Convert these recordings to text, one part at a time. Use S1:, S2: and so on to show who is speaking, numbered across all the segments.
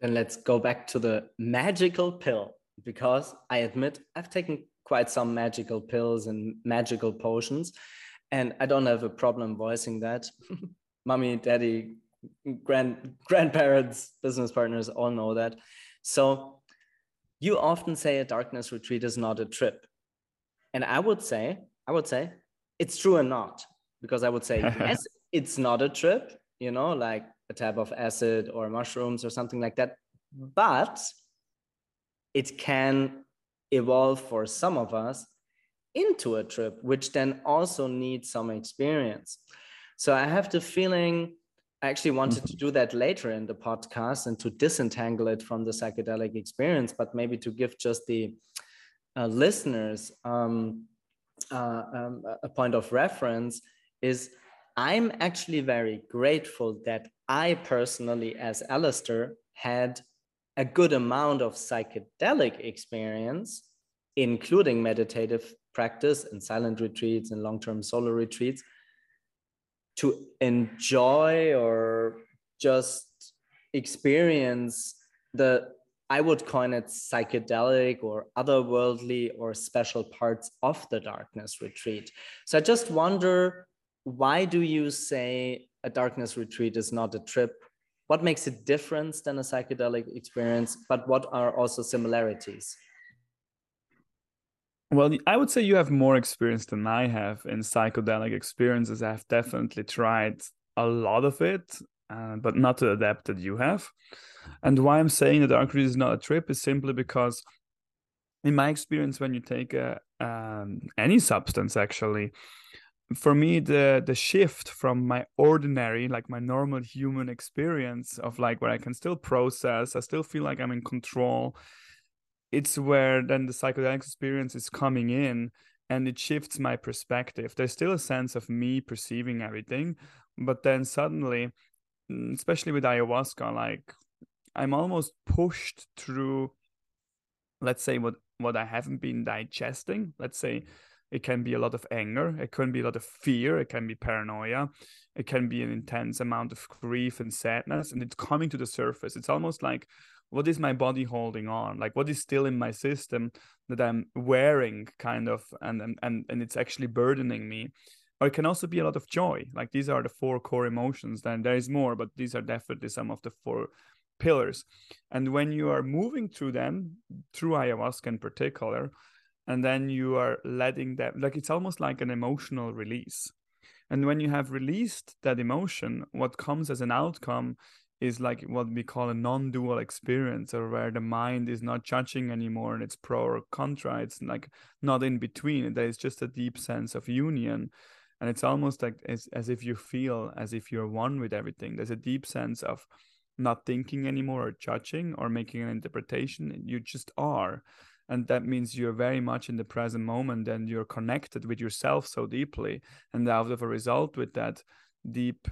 S1: Then let's go back to the magical pill because I admit I've taken quite some magical pills and magical potions, and I don't have a problem voicing that. Mommy, daddy, grand grandparents, business partners all know that. So you often say a darkness retreat is not a trip. And I would say, I would say it's true or not, because I would say, yes, it's not a trip, you know, like a type of acid or mushrooms or something like that. But it can evolve for some of us into a trip, which then also needs some experience. So I have the feeling I actually wanted to mm-hmm. do that later in the podcast and to disentangle it from the psychedelic experience, but maybe to give just the uh, listeners um, uh, um, a point of reference is I'm actually very grateful that I personally, as Alistair, had a good amount of psychedelic experience, including meditative practice and silent retreats and long term solo retreats, to enjoy or just experience the I would coin it psychedelic or otherworldly or special parts of the darkness retreat. So I just wonder why do you say a darkness retreat is not a trip? What makes it different than a psychedelic experience? But what are also similarities?
S2: Well, I would say you have more experience than I have in psychedelic experiences. I've definitely tried a lot of it, uh, but not to the depth that you have. And why I'm saying dark read is not a trip is simply because, in my experience, when you take a, um, any substance, actually, for me, the the shift from my ordinary, like my normal human experience of like where I can still process, I still feel like I'm in control it's where then the psychedelic experience is coming in and it shifts my perspective. There's still a sense of me perceiving everything, but then suddenly, mm, especially with ayahuasca, like I'm almost pushed through, let's say, what what I haven't been digesting. Let's say it can be a lot of anger, it can be a lot of fear, it can be paranoia, it can be an intense amount of grief and sadness, and it's coming to the surface. It's almost like what is my body holding on? Like what is still in my system that i'm wearing kind of and and and it's actually burdening me? Or it can also be a lot of joy. Like these are the four core emotions then there is more but these are definitely some of the four pillars. And when you are moving through them through ayahuasca in particular and then you are letting them like it's almost like an emotional release. And when you have released that emotion what comes as an outcome is like what we call a non-dual experience or where the mind is not judging anymore and it's pro or contra. It's like not in between. There is just a deep sense of union. And it's almost like as, as if you feel as if you're one with everything. There's a deep sense of not thinking anymore or judging or making an interpretation. You just are and that means you're very much in the present moment and you're connected with yourself so deeply and out of a result with that deep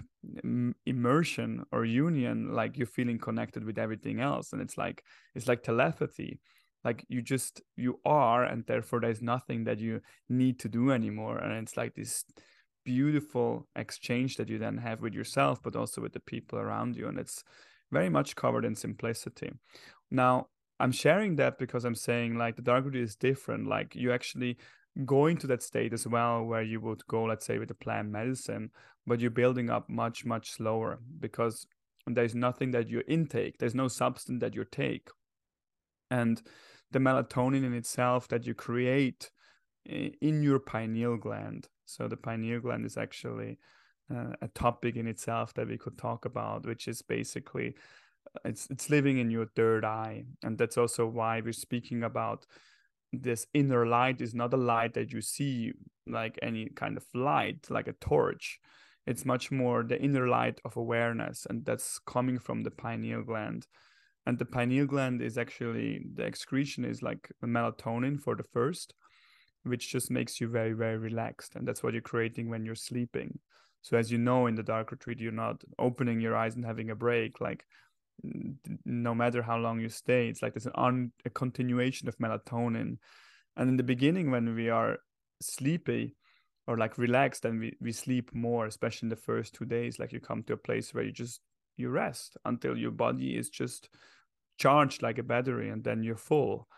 S2: immersion or union like you're feeling connected with everything else and it's like it's like telepathy. Like you just you are and therefore there's nothing that you need to do anymore and it's like this beautiful exchange that you then have with yourself but also with the people around you and it's very much covered in simplicity. Now i'm sharing that because i'm saying like the dark is different. Like you actually going to that state as well where you would go let's say with a plant medicine but you're building up much much slower because there's nothing that you intake. There's no substance that you take. And the melatonin in itself that you create in your pineal gland. So the pineal gland is actually uh, a topic in itself that we could talk about which is basically it's it's living in your third eye. And that's also why we're speaking about this inner light is not a light that you see like any kind of light like a torch. It's much more the inner light of awareness and that's coming from the pineal gland. And the pineal gland is actually the excretion is like melatonin for the first which just makes you very very relaxed. And that's what you're creating when you're sleeping. So as you know in the dark retreat you're not opening your eyes and having a break. Like no matter how long you stay it's like there's an a continuation of melatonin. And in the beginning when we are sleepy or like relaxed and we, we sleep more especially in the first two days. Like you come to a place where you just you rest until your body is just charged like a battery and then you're full.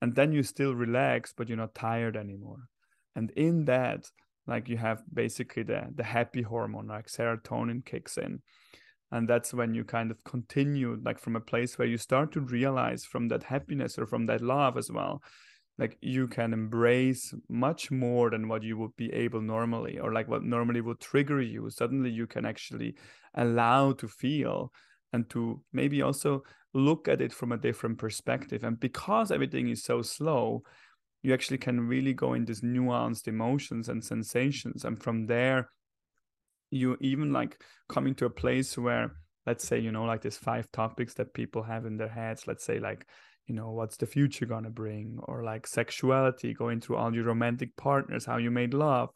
S2: And then you still relax but you're not tired anymore. And in that like you have basically the the happy hormone like serotonin kicks in and that's when you kind of continue like from a place where you start to realize from that happiness or from that love as well like you can embrace much more than what you would be able normally or like what normally would trigger you. Suddenly you can actually allow to feel and to maybe also look at it from a different perspective. And because everything is so slow you actually can really go in these nuanced emotions and sensations. And from there you even like coming to a place where let's say you know like these five topics that people have in their heads let's say like you know what's the future gonna bring or like sexuality going through all your romantic partners how you made love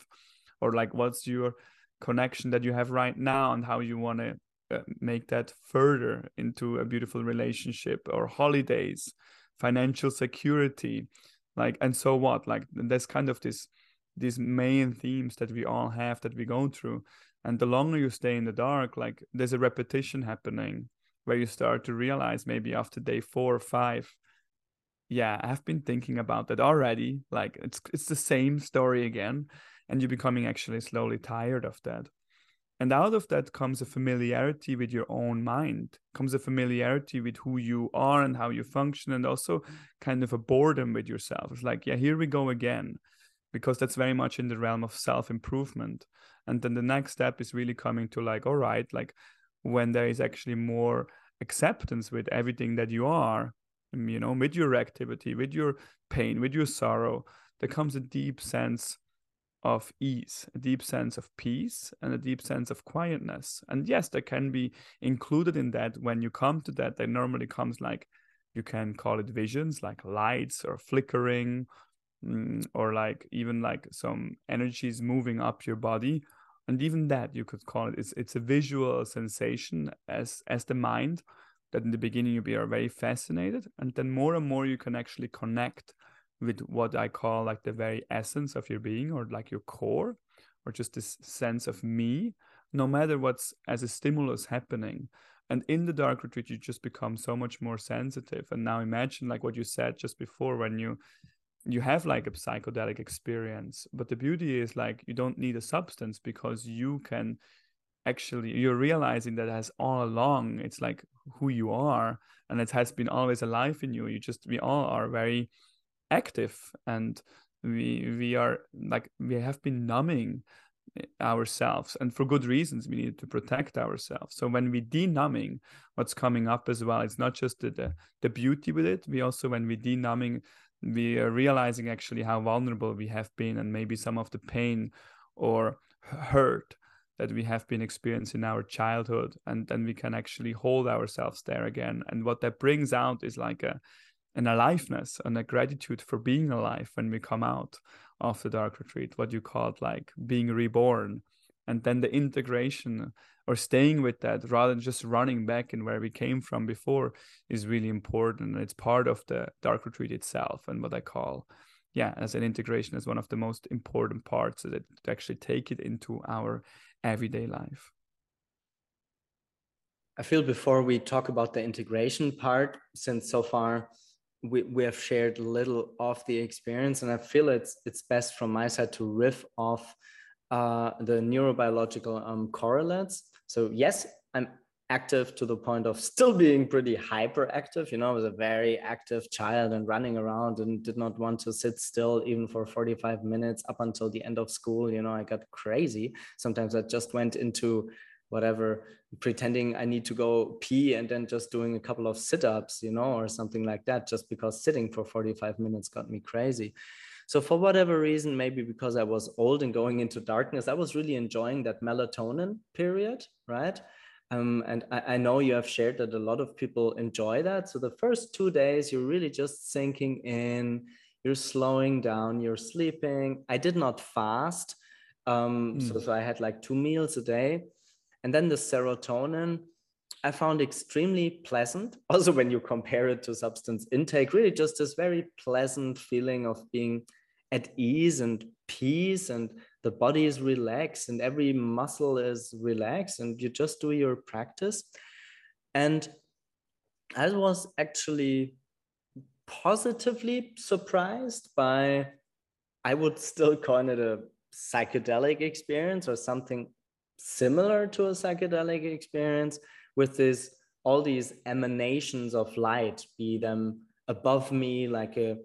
S2: or like what's your connection that you have right now and how you want to uh, make that further into a beautiful relationship or holidays financial security like and so what like there's kind of this these main themes that we all have that we go through and the longer you stay in the dark like there's a repetition happening where you start to realize maybe after day four or five yeah i've been thinking about that already. Like it's it's the same story again and you're becoming actually slowly tired of that. And out of that comes a familiarity with your own mind comes a familiarity with who you are and how you function and also kind of a boredom with yourself. It's like yeah here we go again because that's very much in the realm of self improvement and then the next step is really coming to like all right like when there is actually more acceptance with everything that you are um, you know with your activity with your pain with your sorrow there comes a deep sense of ease a deep sense of peace and a deep sense of quietness. And yes there can be included in that when you come to that there normally comes like you can call it visions like lights or flickering mm, Mm, or like even like some energies moving up your body. And even that you could call it it's, it's a visual sensation as as the mind that in the beginning you be are very fascinated. And then more and more you can actually connect with what i call like the very essence of your being or like your core or just this sense of me no matter what's as a stimulus happening. And in the dark retreat you just become so much more sensitive. And now imagine like what you said just before when you you have like a psychedelic experience but the beauty is like you don't need a substance because you can actually you're realizing that as all along it's like who you are and it has been always alive in you. You just we all are very active and we we are like we have been numbing eh, ourselves and for good reasons we need to protect ourselves. So when we denumbing what's coming up as well it's not just the, the, the beauty with it we also when we denumbing we are realizing actually how vulnerable we have been and maybe some of the pain or hurt that we have been experiencing in our childhood and then we can actually hold ourselves there again. And what that brings out is like a an aliveness and a gratitude for being alive when we come out of the dark retreat what you called like being reborn and then the integration uh, or staying with that rather than just running back in where we came from before is really important and it's part of the dark retreat itself and what i call yeah as an integration as one of the most important parts of it to actually take it into our everyday life.
S1: I feel before we talk about the integration part since so far we, we have shared little of the experience and i feel it's it's best from my side to riff off uh, the neurobiological um, correlates so yes, I'm active to the point of still being pretty hyperactive. You know, I was a very active child and running around and did not want to sit still even for 45 minutes up until the end of school. You know, I got crazy. Sometimes I just went into whatever, pretending I need to go pee and then just doing a couple of sit ups, you know, or something like that, just because sitting for 45 minutes got me crazy. So for whatever reason, maybe because I was old and going into darkness, I was really enjoying that melatonin period, right? Um, and I, I, know you have shared that a lot of people enjoy that. So the first two days, you're really just sinking in, you're slowing down, you're sleeping. I did not fast. Um, mm. so, so I had like two meals a day. And then the serotonin, I found extremely pleasant. Also, when you compare it to substance intake, really just this very pleasant feeling of being at ease and peace, and the body is relaxed, and every muscle is relaxed, and you just do your practice. And I was actually positively surprised by, I would still call it a psychedelic experience or something similar to a psychedelic experience with this all these emanations of light, be them above me like a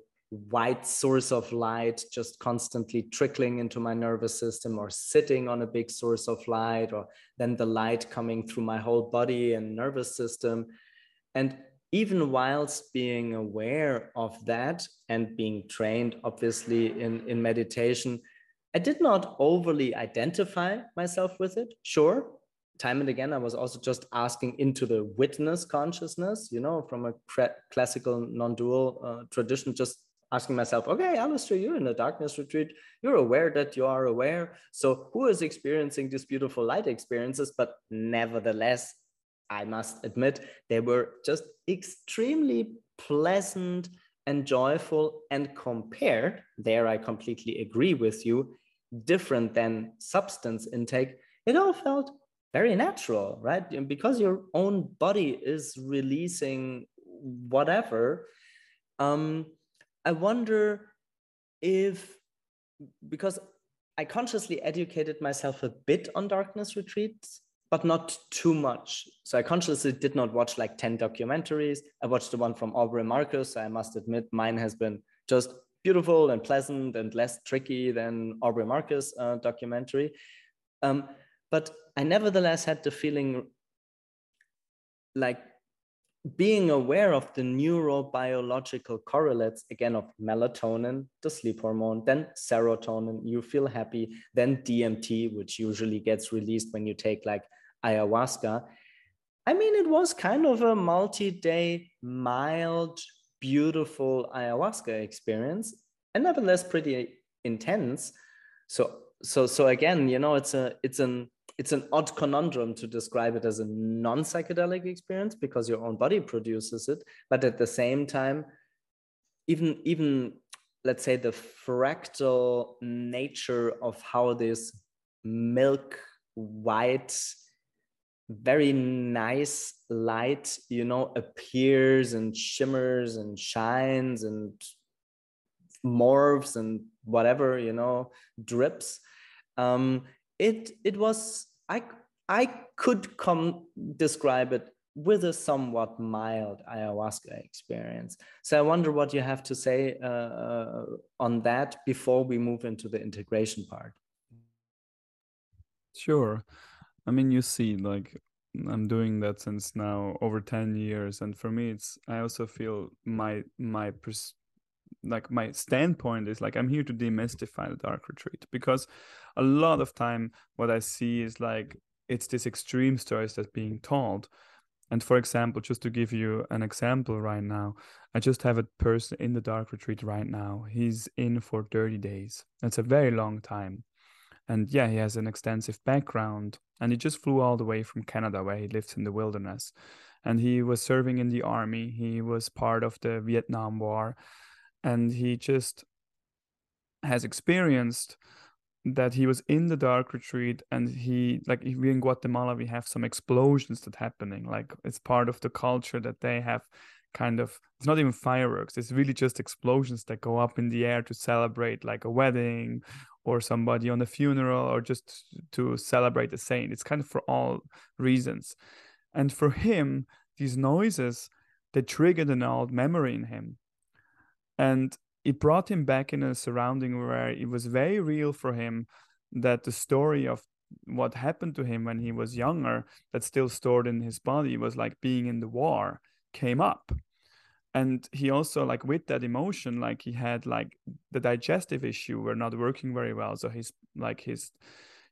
S1: white source of light just constantly trickling into my nervous system or sitting on a big source of light or then the light coming through my whole body and nervous system. And even whilst being aware of that and being trained obviously in, in meditation i did not overly identify myself with it sure time and again i was also just asking into the witness consciousness you know from a classical non-dual uh, tradition just asking myself, okay, Alistair, you're in a darkness retreat. You're aware that you are aware. So who is experiencing these beautiful light experiences? But nevertheless, I must admit, they were just extremely pleasant and joyful and compared, there I completely agree with you, different than substance intake. It all felt very natural, right? Because your own body is releasing whatever. Um, I wonder if, because I consciously educated myself a bit on darkness retreats, but not too much. So I consciously did not watch like 10 documentaries. I watched the one from Aubrey Marcus. I must admit, mine has been just beautiful and pleasant and less tricky than Aubrey Marcus uh, documentary. Um, but I nevertheless had the feeling like being aware of the neurobiological correlates again of melatonin the sleep hormone then serotonin. You feel happy then dmt which usually gets released when you take like ayahuasca. I mean it was kind of a multi-day mild beautiful ayahuasca experience and nevertheless pretty intense. So so so again you know it's a it's an it's an odd conundrum to describe it as a non-psychedelic experience because your own body produces it but at the same time even even let's say the fractal nature of how this milk white very nice light you know appears and shimmers and shines and morphs and whatever you know drips um, it it was I I could come describe it with a somewhat mild ayahuasca experience. So I wonder what you have to say uh, uh, on that before we move into the integration part.
S2: Sure. I mean, you see, like I'm doing that since now over 10 years. And for me, it's, I also feel my, my pers- like my standpoint is like i'm here to demystify the dark retreat because a lot of time what i see is like it's this extreme stories that's being told. And for example just to give you an example right now i just have a person in the dark retreat right now. He's in for 30 days. That's a very long time. And yeah he has an extensive background and he just flew all the way from canada where he lives in the wilderness. And he was serving in the army. He was part of the vietnam war. And he just has experienced that he was in the dark retreat and he like we in guatemala we have some explosions that happening like it's part of the culture that they have kind of it's not even fireworks it's really just explosions that go up in the air to celebrate like a wedding or somebody on a funeral or just to celebrate a saint. It's kind of for all reasons. And for him these noises they triggered an old memory in him. And it brought him back in a surrounding where it was very real for him that the story of what happened to him when he was younger that's still stored in his body was like being in the war came up. And he also like with that emotion like he had like the digestive issue were not working very well so his like his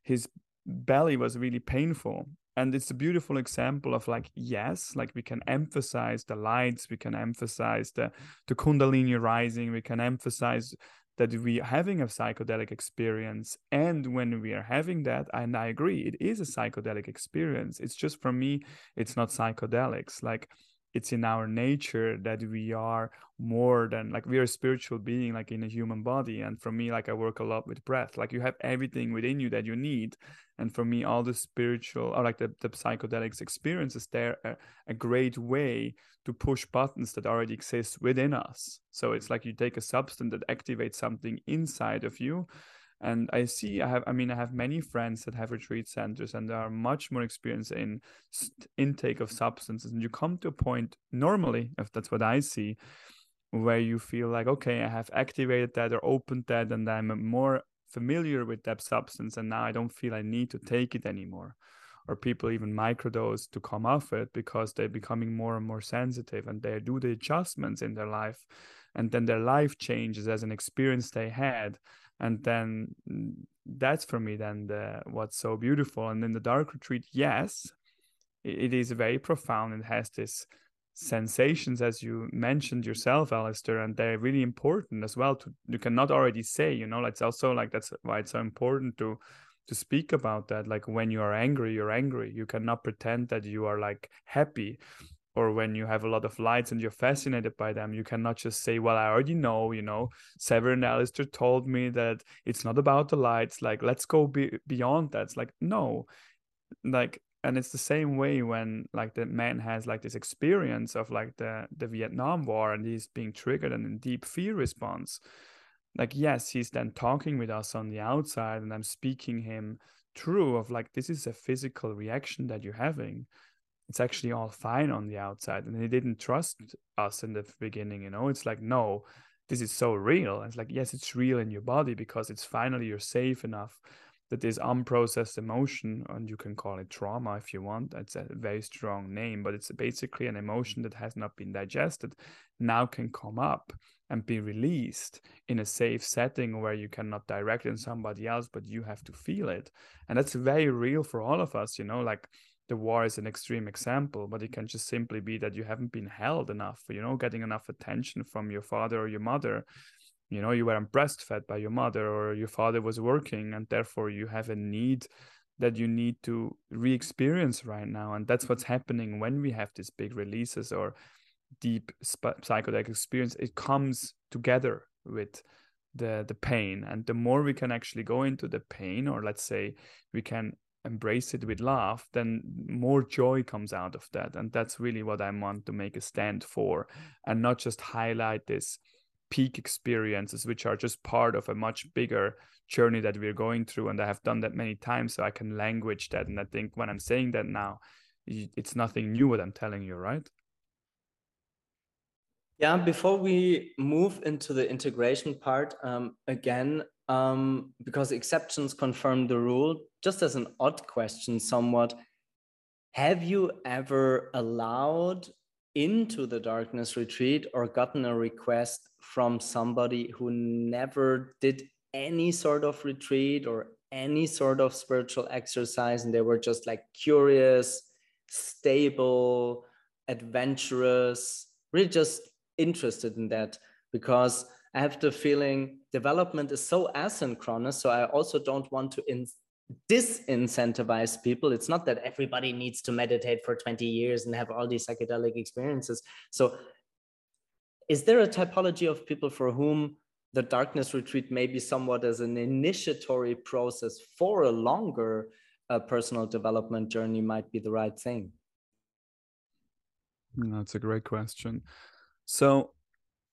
S2: his belly was really painful and it's a beautiful example of like yes like we can emphasize the lights we can emphasize the the kundalini rising we can emphasize that we are having a psychedelic experience. And when we are having that and i agree it is a psychedelic experience. It's just for me it's not psychedelics. Like it's in our nature that we are more than like we are a spiritual being like in a human body. And for me like i work a lot with breath. Like you have everything within you that you need. And for me all the spiritual or like the, the psychedelics experiences they're a, a great way to push buttons that already exist within us. So it's like you take a substance that activates something inside of you and i see i have i mean i have many friends that have retreat centers and they are much more experienced in intake of substances. And you come to a point normally if that's what i see where you feel like okay i have activated that or opened that and i'm more familiar with that substance and now i don't feel i need to take it anymore. Or people even microdose to come off it because they're becoming more and more sensitive and they do the adjustments in their life. And then their life changes as an experience they had and then mm, that's for me then the what's so beautiful. And in the dark retreat yes it, it is very profound. And has this sensations as you mentioned yourself Alistair and they're really important as well to you cannot already say you know it's also like that's why it's so important to to speak about that. Like when you are angry you're angry. You cannot pretend that you are like happy or when you have a lot of lights and you're fascinated by them, you cannot just say, Well, I already know, you know, Severin Alistair told me that it's not about the lights. Like, let's go be- beyond that. It's like, no, like, and it's the same way when like the man has like this experience of like the the Vietnam War and he's being triggered and in deep fear response. Like, yes, he's then talking with us on the outside, and I'm speaking him true of like this is a physical reaction that you're having it's actually all fine on the outside and they didn't trust us in the beginning you know? It's like no this is so real. And it's like yes it's real in your body because it's finally you're safe enough that this unprocessed emotion and you can call it trauma if you want. It's a very strong name but it's basically an emotion that has not been digested now can come up and be released in a safe setting where you cannot direct in somebody else but you have to feel it. And that's very real for all of us you know? Like the war is an extreme example, but it can just simply be that you haven't been held enough, you know, getting enough attention from your father or your mother. You know, you weren't breastfed by your mother or your father was working, and therefore you have a need that you need to re experience right now. And that's what's happening when we have these big releases or deep psychedelic experience. It comes together with the the pain and the more we can actually go into the pain or let's say we can embrace it with love, then more joy comes out of that. And that's really what I want to make a stand for and not just highlight this peak experiences, which are just part of a much bigger journey that we're going through. And I have done that many times, so I can language that. And I think when I'm saying that now, it's nothing new what I'm telling you, right?
S1: Yeah, before we move into the integration part, um, again, um, because exceptions confirm the rule, just as an odd question, somewhat, have you ever allowed into the darkness retreat or gotten a request from somebody who never did any sort of retreat or any sort of spiritual exercise and they were just like curious, stable, adventurous, really just interested in that? Because I have the feeling development is so asynchronous. So I also don't want to in- disincentivize people. It's not that everybody needs to meditate for 20 years and have all these psychedelic experiences. So is there a typology of people for whom the darkness retreat may be somewhat as an initiatory process for a longer uh, personal development journey might be the right thing?
S2: That's a great question. So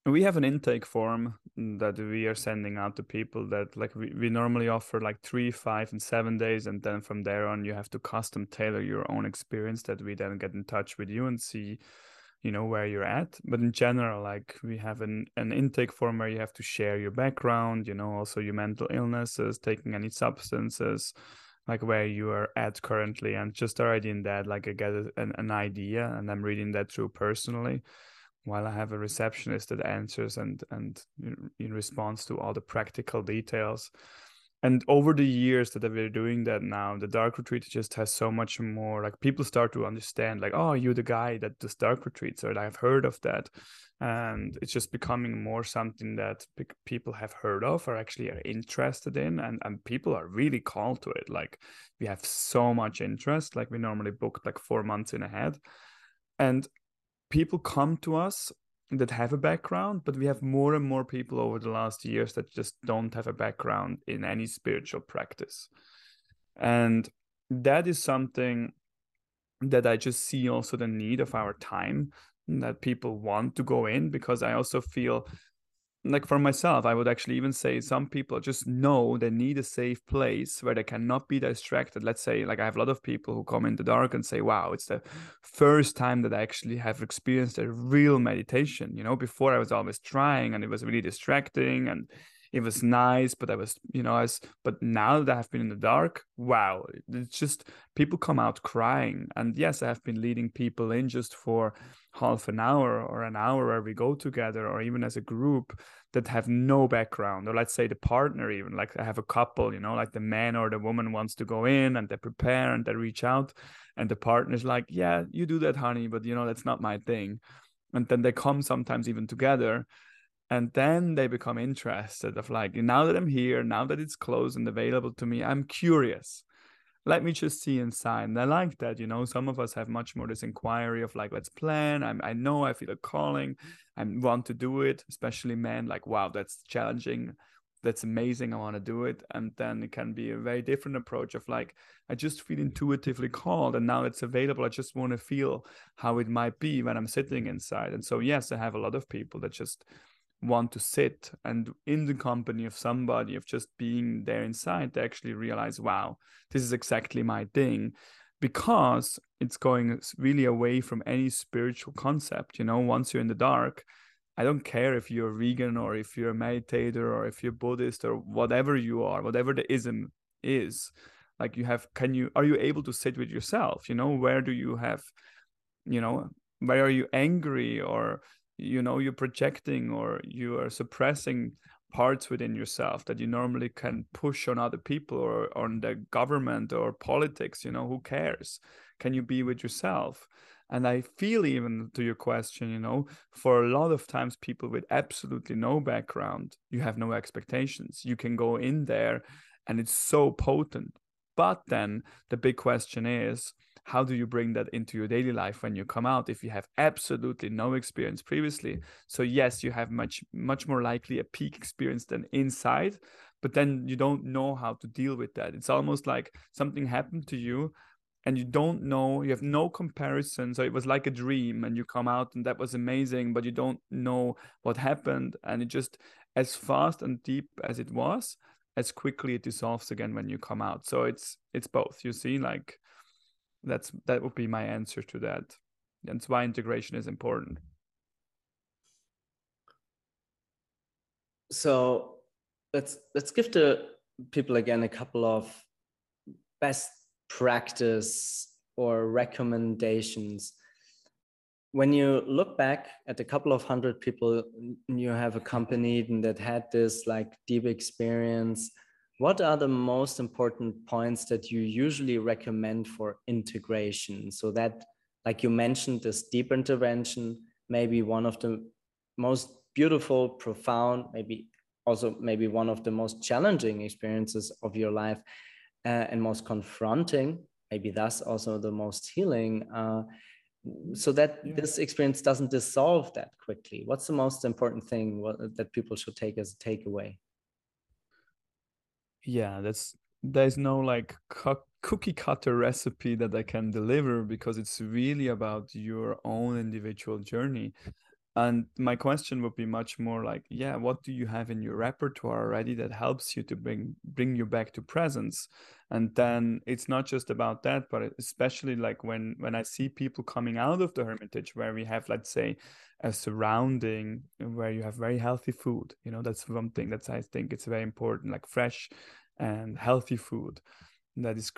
S2: we have an intake form that we are sending out to people that like we, we normally offer like three five and seven days and then from there on you have to custom tailor your own experience that we then get in touch with you and see you know where you're at. But in general like we have an, an intake form where you have to share your background you know also your mental illnesses taking any substances like where you are at currently and just already in that like i get an, an idea and i'm reading that through personally while I have a receptionist that answers and and in response to all the practical details. And over the years that we're doing that now, the dark retreat just has so much more. Like people start to understand, like, oh, you're the guy that does dark retreats, or I've heard of that, and it's just becoming more something that people have heard of or actually are interested in, and and people are really called to it. Like we have so much interest. Like we normally book like four months in ahead, and people come to us that have a background, but we have more and more people over the last years that just don't have a background in any spiritual practice. And that is something that I just see also the need of our time that people want to go in because I also feel like for myself, I would actually even say some people just know they need a safe place where they cannot be distracted. Let's say, like, I have a lot of people who come in the dark and say, Wow, it's the first time that I actually have experienced a real meditation. You know, before I was always trying and it was really distracting and it was nice, but I was, you know, as but now that I've been in the dark, wow, it's just people come out crying. And yes, I have been leading people in just for half an hour or an hour where we go together, or even as a group that have no background, or let's say the partner, even like I have a couple, you know, like the man or the woman wants to go in and they prepare and they reach out, and the partner's like, yeah, you do that, honey, but you know, that's not my thing. And then they come sometimes even together and then they become interested of like now that i'm here now that it's closed and available to me i'm curious. Let me just see inside. And i like that you know some of us have much more this inquiry of like let's plan. I'm, i know i feel a calling. I want to do it especially men like wow that's challenging. That's amazing. I want to do it. And then it can be a very different approach of like i just feel mm. intuitively called and now it's available. I just want to feel how it might be when i'm sitting inside. And so yes i have a lot of people that just want to sit and in the company of somebody of just being there inside they actually realize wow this is exactly my thing because it's going really away from any spiritual concept you know? Once you're in the dark i don't care if you're vegan or if you're a meditator or if you're buddhist or whatever you are whatever the ism is like you have can you are you able to sit with yourself? You know where do you have you know where are you angry or you know you're projecting or you are suppressing parts within yourself that you normally can push on other people or on the government or politics you know who cares? Can you be with yourself? And i feel even to your question you know for a lot of times people with absolutely no background you have no expectations. You can go in there and it's so potent. But then the big question is how do you bring that into your daily life when you come out if you have absolutely no experience previously? So yes you have much much more likely a peak experience than inside but then you don't know how to deal with that. It's almost like something happened to you and you don't know you have no comparison. So it was like a dream and you come out and that was amazing but you don't know what happened and it just as fast and deep as it was as quickly it dissolves again when you come out. So it's it's both you see like that's that would be my answer to that. That's why integration is important.
S1: So let's let's give the people again a couple of best practice or recommendations. When you look back at a couple of hundred people you have accompanied and that had this like deep experience what are the most important points that you usually recommend for integration? So that like you mentioned this deep intervention maybe one of the most beautiful profound maybe also maybe one of the most challenging experiences of your life uh, and most confronting maybe thus also the most healing uh, so that yeah. this experience doesn't dissolve that quickly. What's the most important thing that people should take as a takeaway
S2: yeah that's there's no like cu- cookie cutter recipe that i can deliver because it's really about your own individual journey and my question would be much more like yeah what do you have in your repertoire already that helps you to bring bring you back to presence? And mm-hmm. then it's not just about that but especially like when when i see people coming out of the hermitage where we have let's say a surrounding where you have very healthy food you know that's one thing that's i think it's very important like fresh and healthy food that is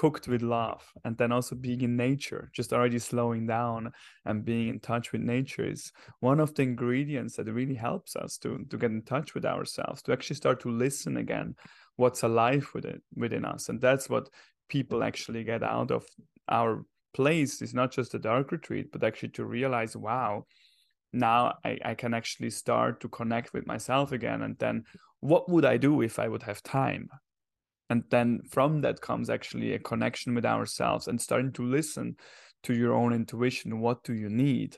S2: cooked with love and then also being in nature just already slowing down and being in touch with nature is one of the ingredients that really helps us to to get in touch with ourselves to actually start to listen again what's alive within within us. And that's what people actually get out of our place is not just a dark retreat but actually to realize wow now I, I can actually start to connect with myself again. And then what would i do if i would have time and then from that comes actually a connection with ourselves and starting to listen to your own intuition what do you need?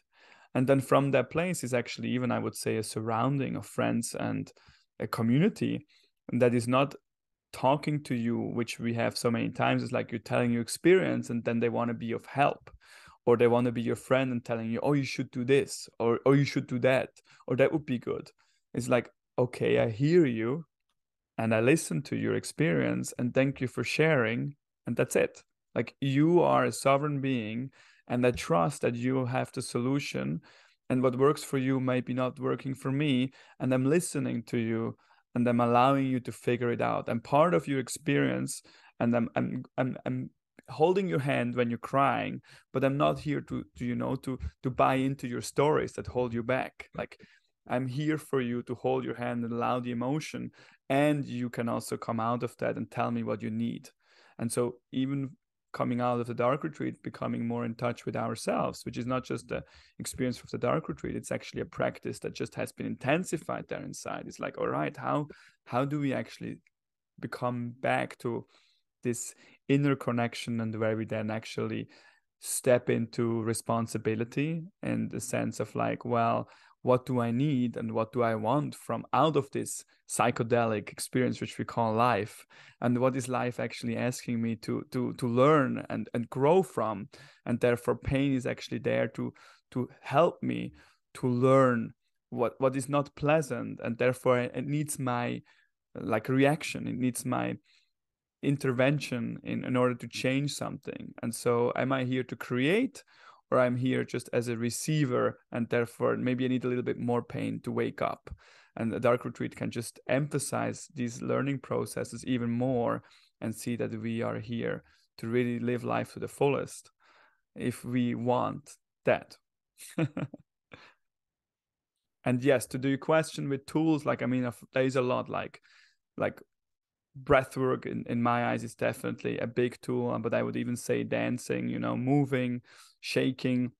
S2: And then from that place is actually even i would say a surrounding of friends and a community that is not talking to you which we have so many times. Is like you're telling your experience and then they want to be of help. Or they want to be your friend and telling you oh you should do this or oh you should do that or that would be good. It's like okay i hear you and i listen to your experience and thank you for sharing and that's it like you are a sovereign being and i trust that you have the solution and what works for you may be not working for me and i'm listening to you and I'm allowing you to figure it out. I'm part of your experience and I'm I'm I'm, I'm holding your hand when you're crying but i'm not here to, to you know to to buy into your stories that hold you back like i'm here for you to hold your hand and allow the emotion and you can also come out of that and tell me what you need. And so even coming out of the dark retreat becoming more in touch with ourselves which is not just the experience of the dark retreat it's actually a practice that just has been intensified there inside. It's like all right how how do we actually become back to this inner connection and where we then actually step into responsibility and the sense of like well what do I need and what do I want from out of this psychedelic experience which we call life? And what is life actually asking me to to to learn and and grow from? And therefore pain is actually there to to help me to learn what what is not pleasant. And therefore it needs my like reaction. It needs my intervention in, in order to change something. And so am i here to create or I'm here just as a receiver and therefore maybe I need a little bit more pain to wake up. And the dark retreat can just emphasize these learning processes even more and see that we are here to really live life to the fullest if we want that. and yes, to do your question with tools, like I mean, there's a lot like like breath work in, in my eyes is definitely a big tool but i would even say dancing you know moving shaking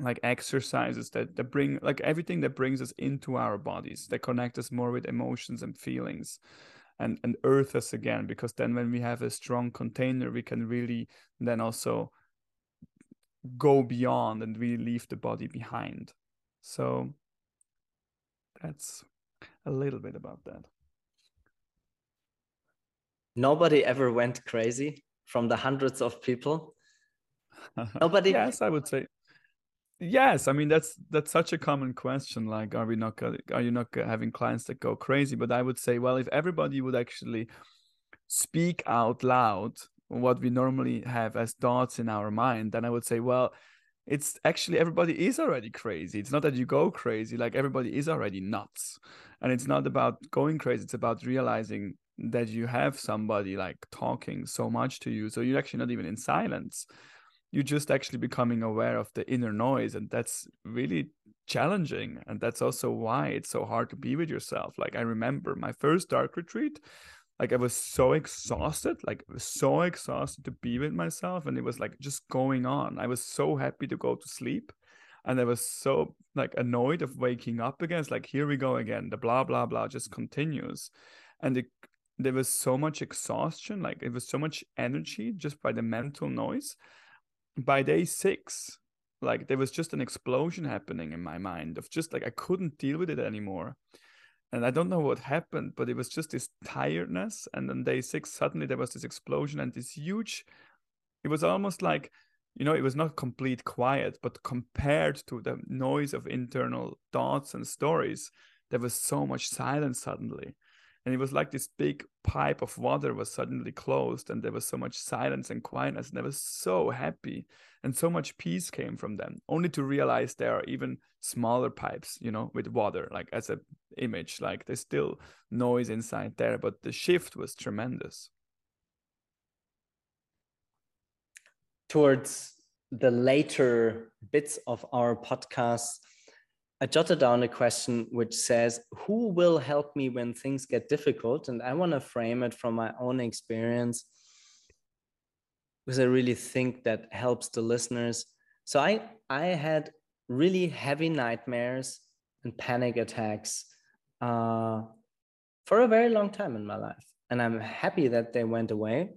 S2: like exercises that, that bring like everything that brings us into our bodies that connect us more with emotions and feelings and and earth us again because then when we have a strong container we can really then also go beyond and really leave the body behind. So that's a little bit about that.
S1: Nobody ever went crazy from the hundreds of people nobody
S2: yes i would say yes i mean that's that's such a common question like are we not are you not having clients that go crazy? But i would say well if everybody would actually speak out loud what we normally have as thoughts in our mind then i would say well it's actually everybody is already crazy. It's not that you go crazy like everybody is already nuts. And it's not about going crazy it's about realizing that you have somebody like talking so much to you so you're actually not even in silence you're just actually becoming aware of the inner noise and that's really challenging and that's also why it's so hard to be with yourself. Like i remember my first dark retreat like i was so exhausted like so exhausted to be with myself and it was like just going on. I was so happy to go to sleep and i was so like annoyed of waking up again. It's like here we go again. The blah blah blah just continues. And it there was so much exhaustion like it was so much energy just by the mental noise by day six like there was just an explosion happening in my mind of just like i couldn't deal with it anymore. And i don't know what happened but it was just this tiredness. And on day six suddenly there was this explosion and this huge it was almost like you know it was not complete quiet but compared to the noise of internal thoughts and stories there was so much silence suddenly and it was like this big pipe of water was suddenly closed and there was so much silence and quietness and i was so happy and so much peace came from them only to realize there are even smaller pipes you know with water like as a image like there's still noise inside there but the shift was tremendous.
S1: Towards the later bits of our podcast I jotted down a question which says, Who will help me when things get difficult? And I want to frame it from my own experience because I really think that helps the listeners. So I, I had really heavy nightmares and panic attacks uh, for a very long time in my life. And I'm happy that they went away.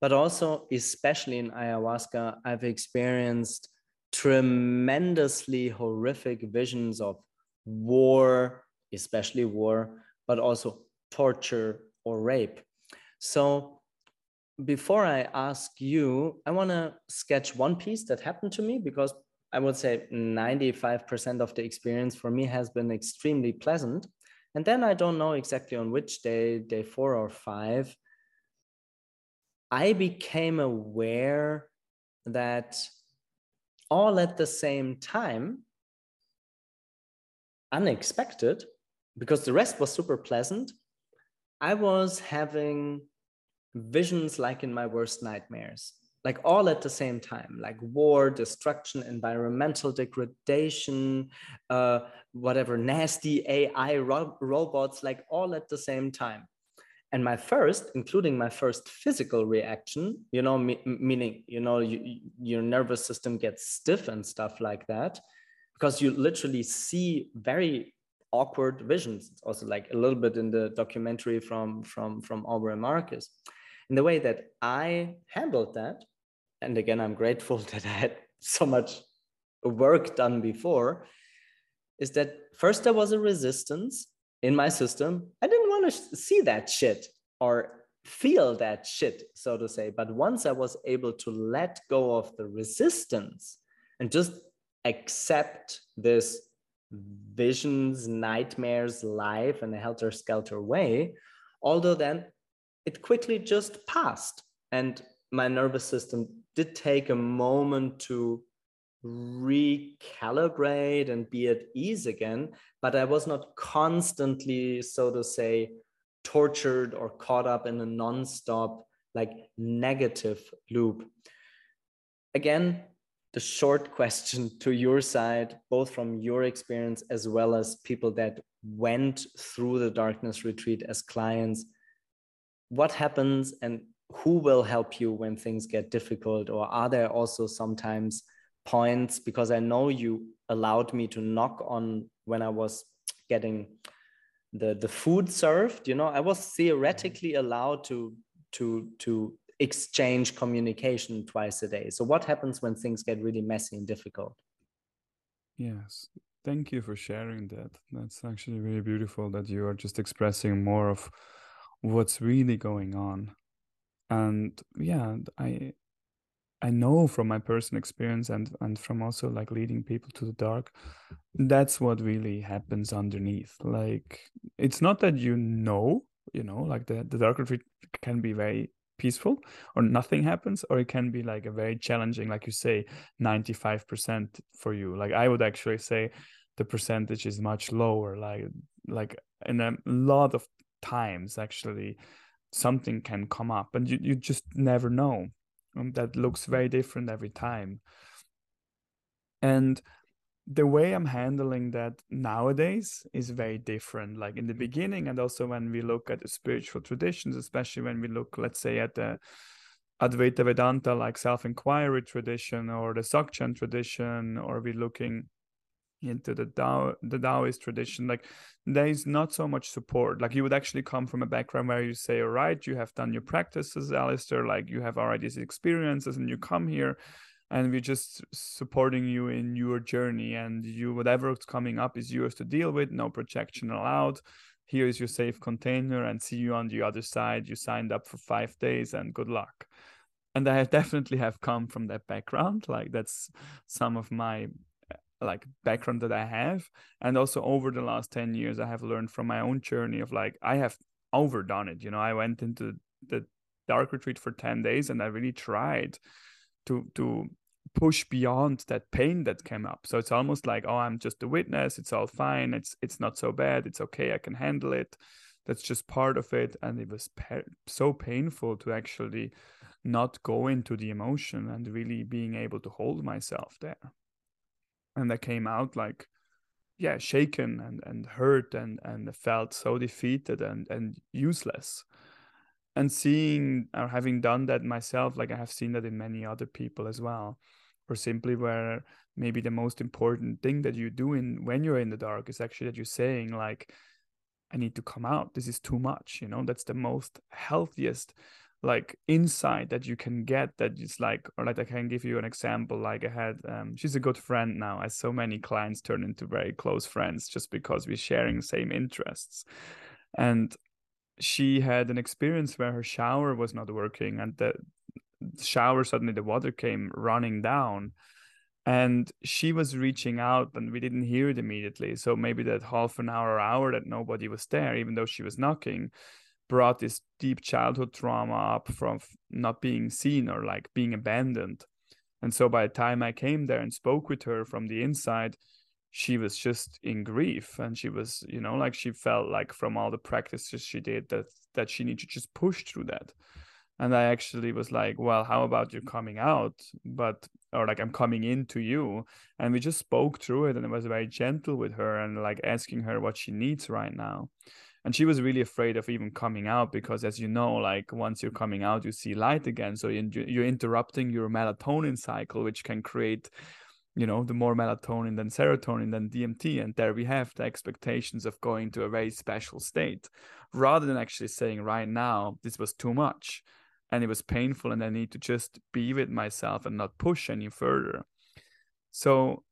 S1: But also, especially in ayahuasca, I've experienced tremendously horrific visions of war, especially war, but also torture or rape. So before I ask you, I want to sketch one piece that happened to me because I would say 95% of the experience for me has been extremely pleasant. And then I don't know exactly on which day, day four or five, I became aware that all at the same time, unexpected, because the rest was super pleasant, I was having visions like in my worst nightmares, like all at the same time, like war, destruction, environmental degradation, uh, whatever, nasty AI ro- robots, like all at the same time. And my first, including my first physical reaction, you know, me- meaning, you know, you, your nervous system gets stiff and stuff like that, because you literally see very awkward visions. It's also like a little bit in the documentary from from from Aubrey Marcus. In the way that I handled that, and again, I'm grateful that I had so much work done before, is that first there was a resistance in my system. I didn't see that shit or feel that shit, so to say. But once I was able to let go of the resistance and just accept this visions, nightmares, life in a helter skelter way. Although then it quickly just passed. And my nervous system did take a moment to recalibrate and be at ease again. But I was not constantly, so to say, tortured or caught up in a non-stop like negative loop. Again, the short question to your side, both from your experience as well as people that went through the darkness retreat as clients. What happens and who will help you when things get difficult? Or are there also sometimes points? Because I know you allowed me to knock on when I was getting the, the food served, you know, I was theoretically mm-hmm. allowed to to to exchange communication twice a day. So, what happens when things get really messy and difficult?
S2: Yes, thank you for sharing that. That's actually really beautiful that you are just expressing more of what's really going on. And yeah, I I know from my personal experience and and from also like leading people to the dark, that's what really happens underneath. Like it's not that you know, you know, like the the dark retreat can be very peaceful or nothing happens or it can be like a very challenging like you say 95% for you. Like i would actually say the percentage is much lower. Like like in a lot of times actually something can come up and you, you just never know um, that looks very different every time and the way I'm handling that nowadays is very different. Like in the beginning, and also when we look at the spiritual traditions, especially when we look, let's say, at the Advaita Vedanta, like self inquiry tradition or the Dzogchen tradition, or we're looking into the Tao, the Taoist tradition, like there is not so much support. Like you would actually come from a background where you say, all right, you have done your practices, Alistair, like you have already these experiences, and you come here and we're just supporting you in your journey and you whatever's coming up is yours to deal with no projection allowed. Here is your safe container and see you on the other side. You signed up for five days and good luck. And i definitely have come from that background. Like that's some of my like background that i have. And also over the last 10 years i have learned from my own journey of like i have overdone it you know? I went into the dark retreat for 10 days and i really tried to to push beyond that pain that came up. So it's almost like oh i'm just a witness. It's all fine. It's it's not so bad. It's okay. I can handle it. That's just part of it. And it was pa- so painful to actually not go into the emotion and really being able to hold myself there and i came out like yeah shaken and and hurt and and felt so defeated and and useless. And seeing or having done that myself like i have seen that in many other people as well or simply where maybe the most important thing that you do in when you're in the dark is actually that you're saying like i need to come out. This is too much you know? That's the most healthiest like insight that you can get that it's like or like i can give you an example like i had um, she's a good friend now as so many clients turn into very close friends just because we're sharing same interests. And she had an experience where her shower was not working and the shower suddenly the water came running down. And she was reaching out and we didn't hear it immediately. So maybe that half an hour hour that nobody was there even though she was knocking brought this deep childhood trauma up from not being seen or like being abandoned. And so by the time i came there and spoke with her from the inside she was just in grief. And she was you know like she felt like from all the practices she did that that she needed to just push through that. And i actually was like well how about you coming out? But or like i'm coming in to you. And we just spoke through it and it was very gentle with her and like asking her what she needs right now. And she was really afraid of even coming out because as you know like once you're coming out you see light again. So you're interrupting your melatonin cycle which can create you know the more melatonin than serotonin than dmt and there we have the expectations of going to a very special state. Rather than actually saying right now this was too much and it was painful and i need to just be with myself and not push any further so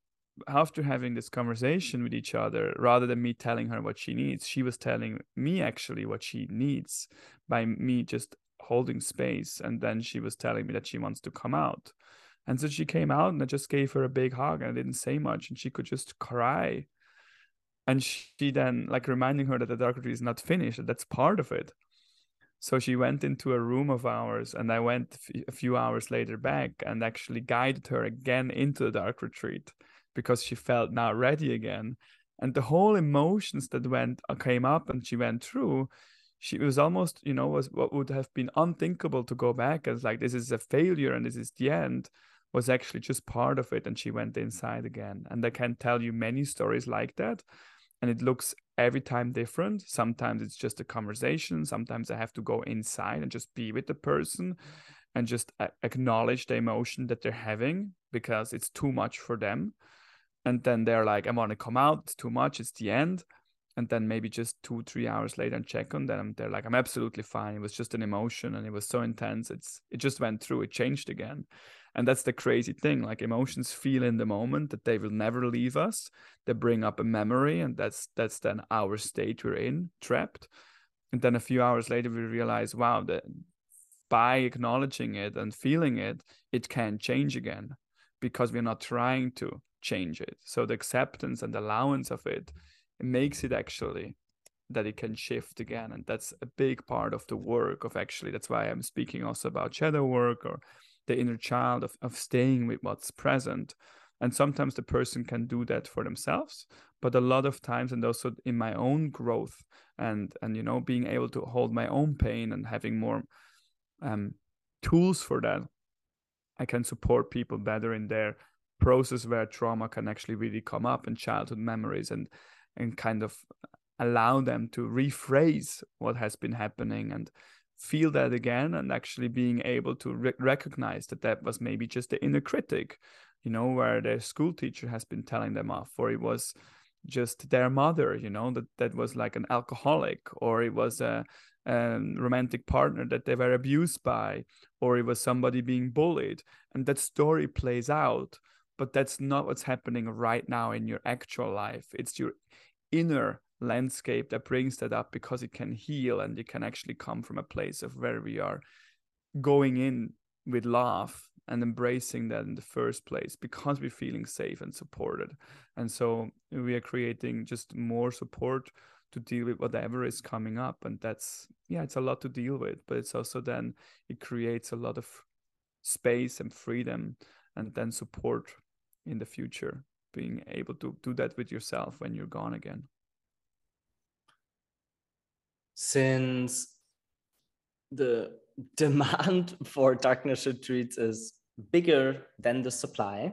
S2: after having this conversation with each other rather than me telling her what she needs she was telling me actually what she needs by me just holding space and then she was telling me that she wants to come out and so she came out and I just gave her a big hug and I didn't say much and she could just cry. And she then, like reminding her that the dark retreat is not finished, that that's part of it. So she went into a room of ours and I went a few hours later back and actually guided her again into the dark retreat because she felt now ready again. And the whole emotions that went uh, came up and she went through, she was almost, you know, was what would have been unthinkable to go back as like this is a failure and this is the end was actually just part of it and she went inside again and i can tell you many stories like that and it looks every time different. Sometimes it's just a conversation. Sometimes i have to go inside and just be with the person and just acknowledge the emotion that they're having because it's too much for them. And then they're like i want to come out. It's too much. It's the end. And then maybe just two three hours later and check on them they're like i'm absolutely fine. It was just an emotion and it was so intense. It's it just went through. It changed again and that's the crazy thing like emotions feel in the moment that they will never leave us. They bring up a memory and that's that's then our state we're in trapped. And then a few hours later we realize wow that by acknowledging it and feeling it it can change again because we're not trying to change it. So the acceptance and allowance of it, it makes it actually that it can shift again. And that's a big part of the work of actually that's why i'm speaking also about shadow work or the inner child of, of staying with what's present. And sometimes the person can do that for themselves but a lot of times and also in my own growth and and you know being able to hold my own pain and having more um, tools for that i can support people better in their process where trauma can actually really come up in childhood memories and and kind of allow them to rephrase what has been happening and feel that again and actually being able to re- recognize that that was maybe just the inner critic you know where their school teacher has been telling them off or it was just their mother you know that that was like an alcoholic or it was a, a romantic partner that they were abused by or it was somebody being bullied. And that story plays out but that's not what's happening right now in your actual life. It's your inner landscape that brings that up because it can heal and it can actually come from a place of where we are going in with love and embracing that in the first place because we're feeling safe and supported. And so we are creating just more support to deal with whatever is coming up. And that's yeah it's a lot to deal with but it's also then it creates a lot of space and freedom and then support in the future being able to do that with yourself when you're gone again
S1: since the demand for darkness retreats is bigger than the supply,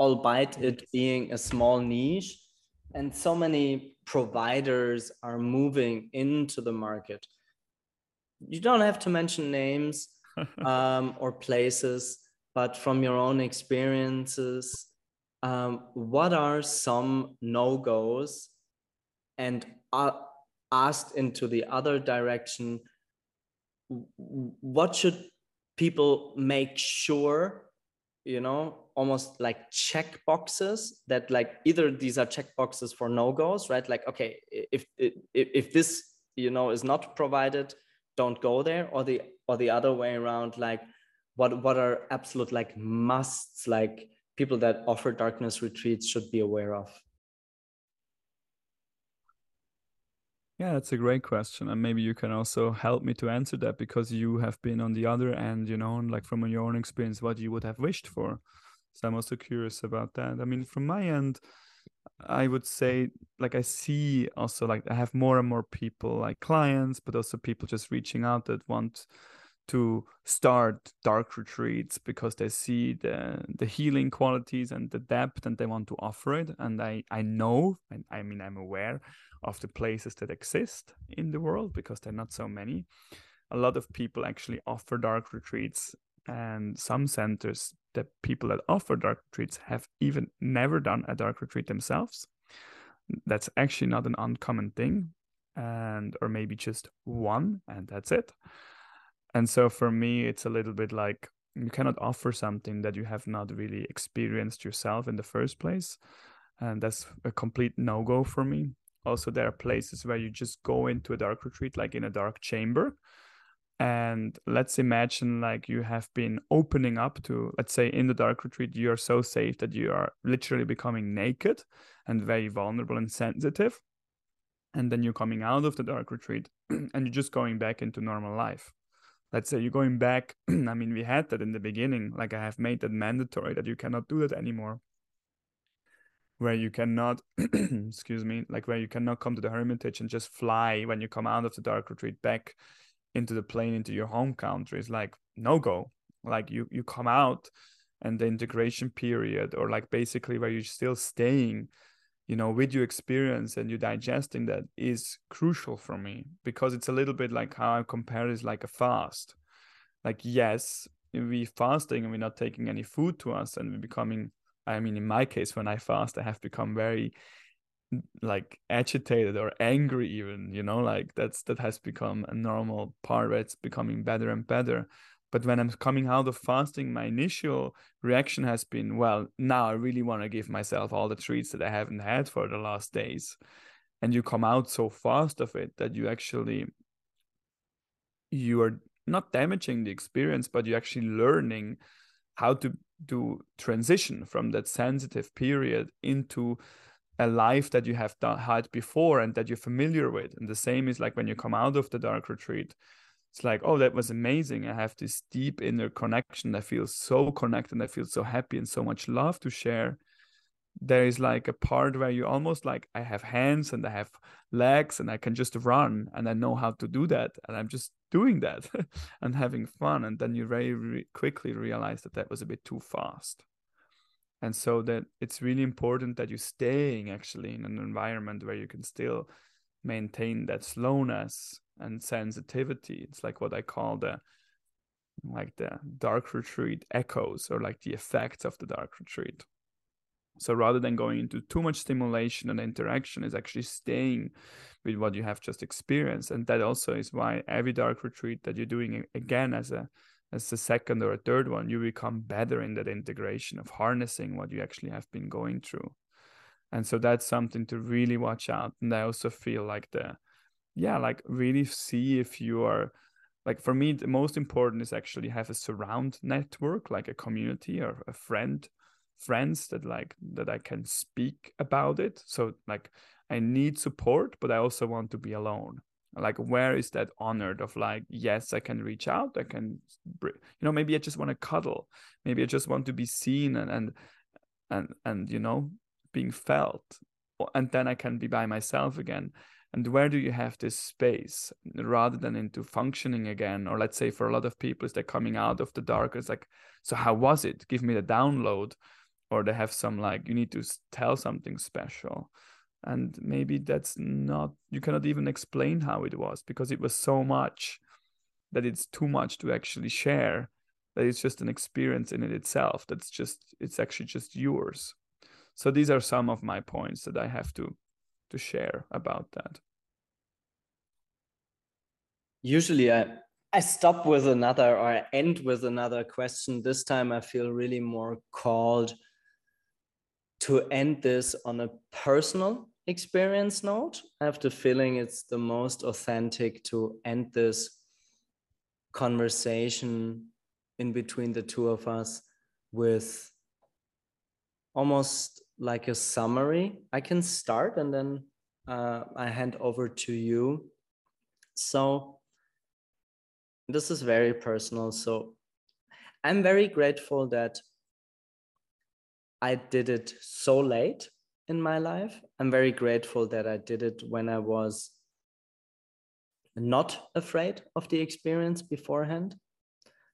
S1: albeit it being a small niche, and so many providers are moving into the market. You don't have to mention names um, or places, but from your own experiences, um, what are some no goes and are asked into the other direction what should people make sure you know almost like check boxes that like either these are check boxes for no goes right? Like okay if if, if this you know is not provided don't go there. Or the or the other way around like what what are absolute like musts like people that offer darkness retreats should be aware of
S2: Yeah, that's a great question. And maybe you can also help me to answer that because you have been on the other end, you know, like from your own experience, what you would have wished for. So I'm also curious about that. I mean, from my end, I would say like I see also like I have more and more people like clients, but also people just reaching out that want to start dark retreats because they see the the healing qualities and the depth and they want to offer it. And i i know and i mean i'm aware of the places that exist in the world because they're not so many. A lot of people actually offer dark retreats and some centers the people that offer dark retreats have even never done a dark retreat themselves. That's actually not an uncommon thing and or maybe just one and that's it and so for me it's a little bit like you cannot offer something that you have not really experienced yourself in the first place and that's a complete no-go for me. Also there are places where you just go into a dark retreat like in a dark chamber and let's imagine like you have been opening up to let's say in the dark retreat you are so safe that you are literally becoming naked and very vulnerable and sensitive and then you're coming out of the dark retreat and you're just going back into normal life let's say you're going back i mean we had that in the beginning like i have made that mandatory that you cannot do that anymore. Where you cannot excuse me like where you cannot come to the hermitage and just fly when you come out of the dark retreat back into the plane into your home country is like no go. Like you you come out and the integration period or like basically where you're still staying you know with your experience and you digesting that is crucial for me because it's a little bit like how i compare is like a fast. Like yes we fasting and we're not taking any food to us and we're becoming i mean in my case when i fast i have become very like agitated or angry even you know like that's that has become a normal part where it's becoming better and better but when I'm coming out of fasting, my initial reaction has been, well, now I really want to give myself all the treats that I haven't had for the last days. And you come out so fast of it that you actually you are not damaging the experience, but you're actually learning how to do transition from that sensitive period into a life that you have done, had before and that you're familiar with. And the same is like when you come out of the dark retreat, it's like oh that was amazing. I have this deep inner connection i feel so connected i feel so happy and so much love to share. There is like a part where you almost like i have hands and i have legs and i can just run and i know how to do that and i'm just doing that and having fun. And then you very re- quickly realize that that was a bit too fast. And so that it's really important that you're staying actually in an environment where you can still maintain that slowness and sensitivity. It's like what I call the like the dark retreat echoes or like the effects of the dark retreat. So rather than going into too much stimulation and interaction, is actually staying with what you have just experienced. And that also is why every dark retreat that you're doing again as a as the second or a third one, you become better in that integration of harnessing what you actually have been going through. And so that's something to really watch out. And I also feel like the yeah like really see if you are like for me the most important is actually have a surround network like a community or a friend friends that like that i can speak about it. So like i need support but i also want to be alone. Like where is that honored of like yes i can reach out i can you know maybe i just want to cuddle. Maybe i just want to be seen and and and, and you know being felt. And then i can be by myself again and where do you have this space rather than into functioning again? Or let's say for a lot of people is they're coming out of the dark it's like so how was it? Give me the download. Or they have some like you need to tell something special. And maybe that's not you cannot even explain how it was because it was so much that it's too much to actually share that it's just an experience in it itself that's just it's actually just yours. So these are some of my points that i have to to share about that
S1: usually I I stop with another or I end with another question. This time I feel really more called to end this on a personal experience note. I have the feeling it's the most authentic to end this conversation in between the two of us with almost like a summary. I can start and then uh, I hand over to you. So, this is very personal. So, I'm very grateful that I did it so late in my life. I'm very grateful that I did it when I was not afraid of the experience beforehand.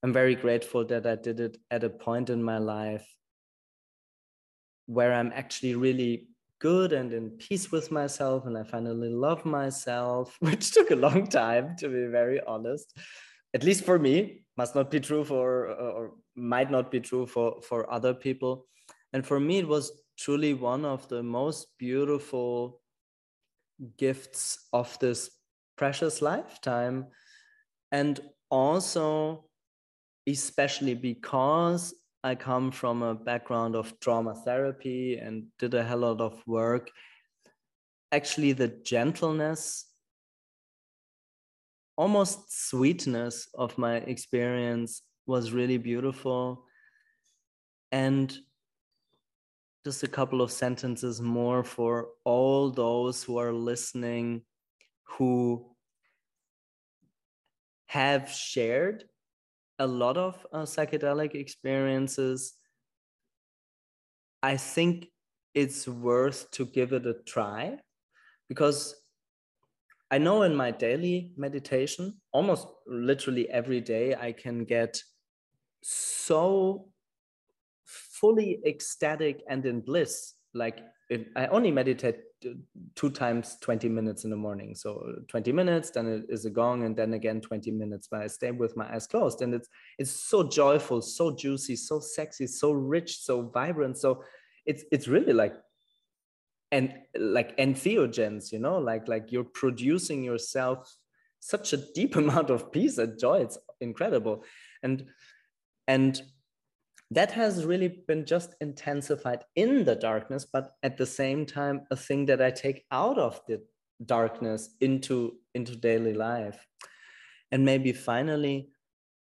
S1: I'm very grateful that I did it at a point in my life where I'm actually really good and in peace with myself and I finally love myself, which took a long time to be very honest. At least for me, must not be true for or might not be true for for other people. And for me, it was truly one of the most beautiful gifts of this precious lifetime. And also, especially because I come from a background of trauma therapy and did a hell lot of work, actually, the gentleness, almost sweetness of my experience was really beautiful. And just a couple of sentences more for all those who are listening who have shared a lot of uh, psychedelic experiences. I think it's worth to give it a try because i know in my daily meditation almost literally every day i can get so fully ecstatic and in bliss. Like i only meditate two times 20 minutes in the morning. So 20 minutes then it is a gong and then again 20 minutes but i stay with my eyes closed. And it's it's so joyful so juicy so sexy so rich so vibrant. So it's it's really like and like entheogens you know like like you're producing yourself such a deep amount of peace and joy. It's incredible. And and that has really been just intensified in the darkness but at the same time a thing that i take out of the darkness into into daily life. And maybe finally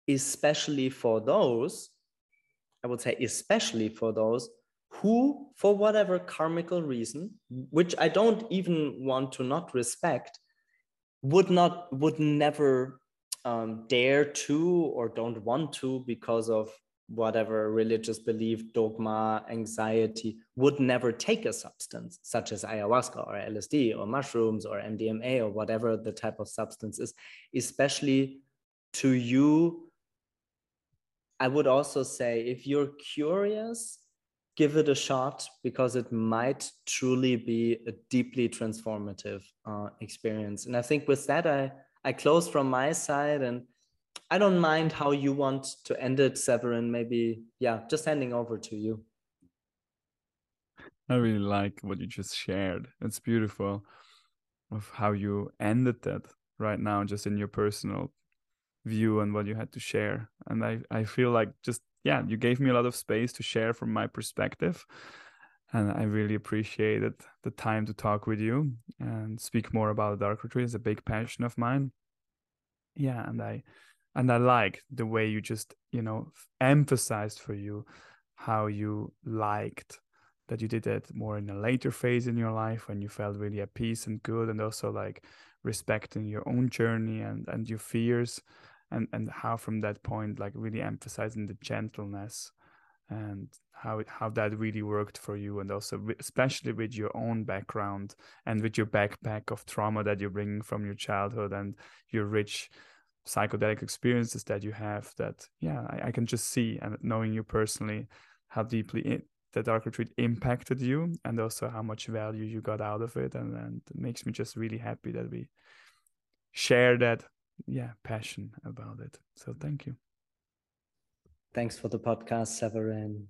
S1: especially for those i would say especially for those who for whatever karmical reason which i don't even want to not respect would not would never um, dare to or don't want to because of whatever religious belief, dogma, anxiety would never take a substance such as ayahuasca or LSD or mushrooms or MDMA or whatever the type of substance is, especially to you. I would also say if you're curious, give it a shot because it might truly be a deeply transformative uh, experience. And I think with that, I, I close from my side and I don't mind how you want to end it, Severin. Maybe, yeah, just handing over to you.
S2: I really like what you just shared. It's beautiful of how you ended that right now, just in your personal view and what you had to share. And I, I feel like just, yeah, you gave me a lot of space to share from my perspective. And I really appreciated the time to talk with you and speak more about Dark Retreat. It's a big passion of mine. Yeah, and I and i like the way you just you know emphasized for you how you liked that you did it more in a later phase in your life when you felt really at peace and good and also like respecting your own journey and and your fears and and how from that point like really emphasizing the gentleness and how how that really worked for you and also especially with your own background and with your backpack of trauma that you're bringing from your childhood and your rich psychedelic experiences that you have that yeah I, I can just see and knowing you personally how deeply it, the dark retreat impacted you and also how much value you got out of it and, and it makes me just really happy that we share that yeah passion about it. So thank you.
S1: Thanks for the podcast severin